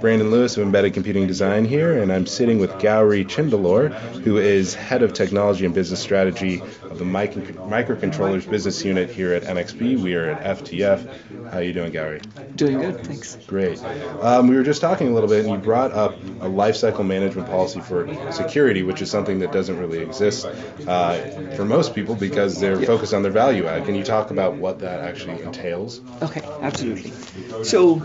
Brandon Lewis of Embedded Computing Design here, and I'm sitting with Gauri Chindalore, who is Head of Technology and Business Strategy of the micro- Microcontrollers Business Unit here at NXP. We are at FTF. How are you doing, Gauri? Doing good, thanks. Great. Um, we were just talking a little bit, and you brought up a lifecycle management policy for security, which is something that doesn't really exist uh, for most people because they're focused on their value add. Can you talk about what that actually entails? Okay, absolutely. So,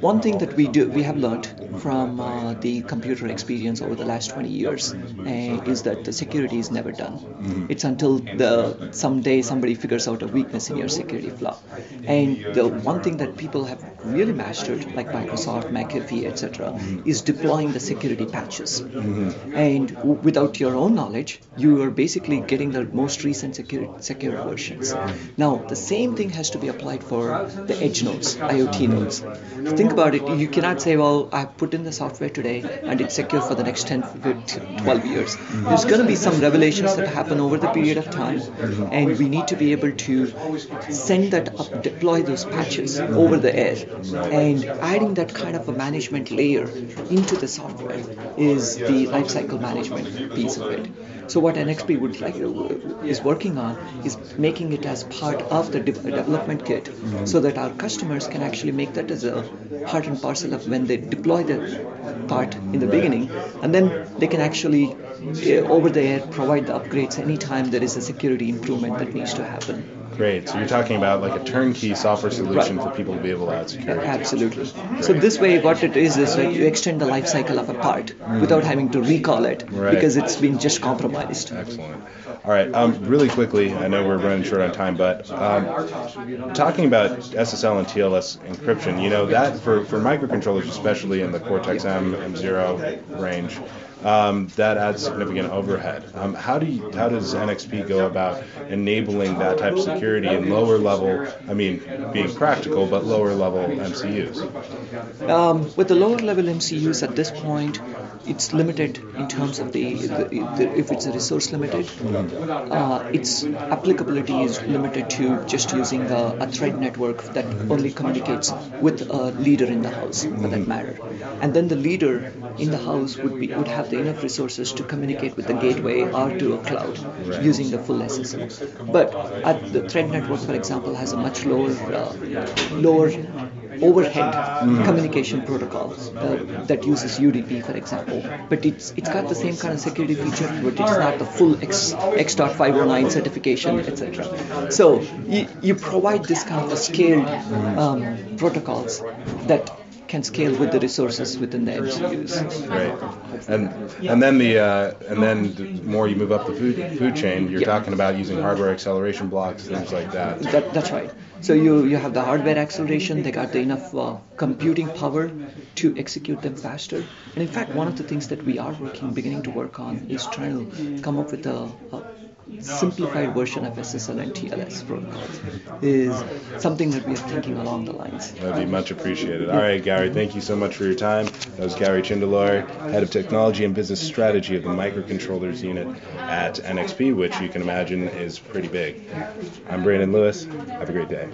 one thing that we do, we have learned from uh, the computer experience over the last 20 years uh, is that the security is never done. Mm-hmm. It's until the someday somebody figures out a weakness in your security flaw. And the one thing that people have really mastered, like Microsoft, McAfee, etc., mm-hmm. is deploying the security patches. Mm-hmm. And w- without your own knowledge, you are basically getting the most recent secure, secure versions. Now, the same thing has to be applied for the edge nodes, IoT nodes. Think about it. You cannot say, well, I put in the software today and it's secure for the next 10, 12 years. There's going to be some revelations that happen over the period of time, and we need to be able to send that up, deploy those patches over the air. And adding that kind of a management layer into the software is the lifecycle management piece of it. So what NXP would like uh, is working on is making it as part of the de- development kit, mm-hmm. so that our customers can actually make that as a part and parcel of when they deploy the part in the beginning, and then they can actually uh, over the air provide the upgrades anytime there is a security improvement that needs to happen. Great. So you're talking about like a turnkey software solution right. for people to be able to add security. Absolutely. So this way, what it is is like you extend the life cycle of a part mm. without having to recall it right. because it's been just compromised. Excellent. All right. Um, really quickly, I know we're running short on time, but um, talking about SSL and TLS encryption, you know that for for microcontrollers, especially in the Cortex M M0 range um, that adds significant overhead. Um, how do you, how does NXP go about enabling that type of security in lower level? I mean, being practical, but lower level MCUs. Um, with the lower level MCUs at this point, it's limited in terms of the, the, the if it's a resource limited, uh, its applicability is limited to just using a, a, thread network that only communicates with a leader in the house, for that matter. And then the leader in the house would be would have the enough resources to communicate with the gateway or to a cloud right. using the full SSL. But at the thread network, for example, has a much lower uh, lower overhead mm. communication protocol uh, that uses UDP, for example. But it's it's got the same kind of security feature, but it's not the full X X.509 certification, etc. So you, you provide this kind of scaled um, protocols that can scale with the resources within the MCUs. Right. And and then the uh, and then the more you move up the food food chain, you're talking about using hardware acceleration blocks, things like that. that that's right. So you, you have the hardware acceleration, they got the enough uh, computing power to execute them faster. And in fact, one of the things that we are working, beginning to work on, is trying to come up with a, a simplified version of SSL and TLS protocols is something that we are thinking along the lines. That'd be much appreciated. All right, Gary, thank you so much for your time. That was Gary Chindalore, Head of Technology and Business Strategy of the Microcontrollers Unit at NXP, which you can imagine is pretty big. I'm Brandon Lewis. Have a great day.